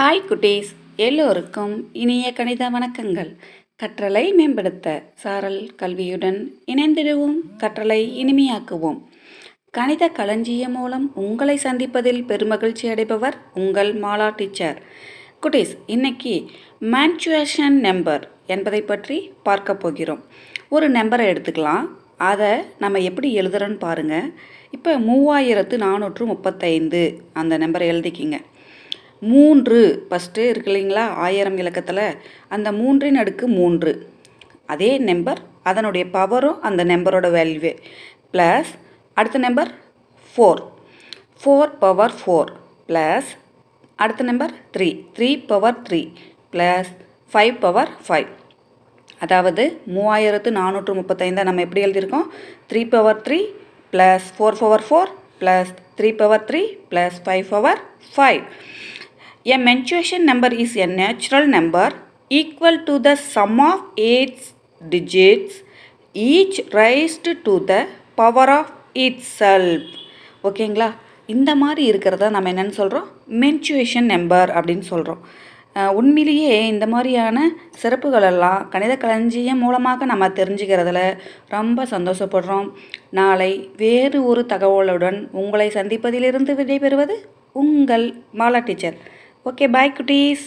Hi குட்டீஸ். எல்லோருக்கும் இனிய கணித வணக்கங்கள். கற்றலை மேம்படுத்த சாரல் கல்வியுடன் இணைந்திடுவோம். கற்றலை இனிமையாக்குவோம். கணித களஞ்சியம் மூலம் உங்களை சந்திப்பதில் பெருமகிழ்ச்சி அடைபவர் உங்கள் மாலா டீச்சர். குட்டீஸ் இன்னைக்கு மேன்சுவேஷன் நம்பர் என்பதை பற்றி பார்க்க போகிறோம். ஒரு நம்பரை எடுத்துக்கலாம். அதை நம்ம எப்படி எழுதுறோன்னு பாருங்கள் இப்போ மூவாயிரத்து நானூற்று முப்பத்தைந்து அந்த நம்பரை எழுதிக்கிங்க. மூன்று ஃபஸ்ட்டு இருக்கு இல்லைங்களா? ஆயிரம் இலக்கத்தில். அந்த மூன்றின் அடுக்கு மூன்று. அதே நம்பர் அதனுடைய பவரும் அந்த நம்பரோட வேல்யூவே ப்ளஸ் அடுத்த number four four power four plus அடுத்த number three three power three plus five power five அதாவது மூவாயிரத்து நானூற்று முப்பத்தைந்தை நம்ம எப்படி எழுதியிருக்கோம்? Three power three plus four power four plus three power three plus five power five A menstruation number is a natural number equal to the sum of its digits each raised to the power of itself. ஓகேங்களா இந்த மாதிரி இருக்கிறத நம்ம என்னென்னு சொல்கிறோம் மென்சுவேஷன் number அப்படின்னு சொல்கிறோம் உண்மையிலேயே இந்த மாதிரியான சிறப்புகளெல்லாம் கணித களஞ்சியம் மூலமாக நம்ம தெரிஞ்சுக்கிறதுல ரொம்ப சந்தோஷப்படுறோம். நாளை வேறு ஒரு தகவலுடன் உங்களை சந்திப்பதிலிருந்து விடைபெறுவது உங்கள் மாலா டீச்சர். ஓகே பாய் குட்டீஸ்.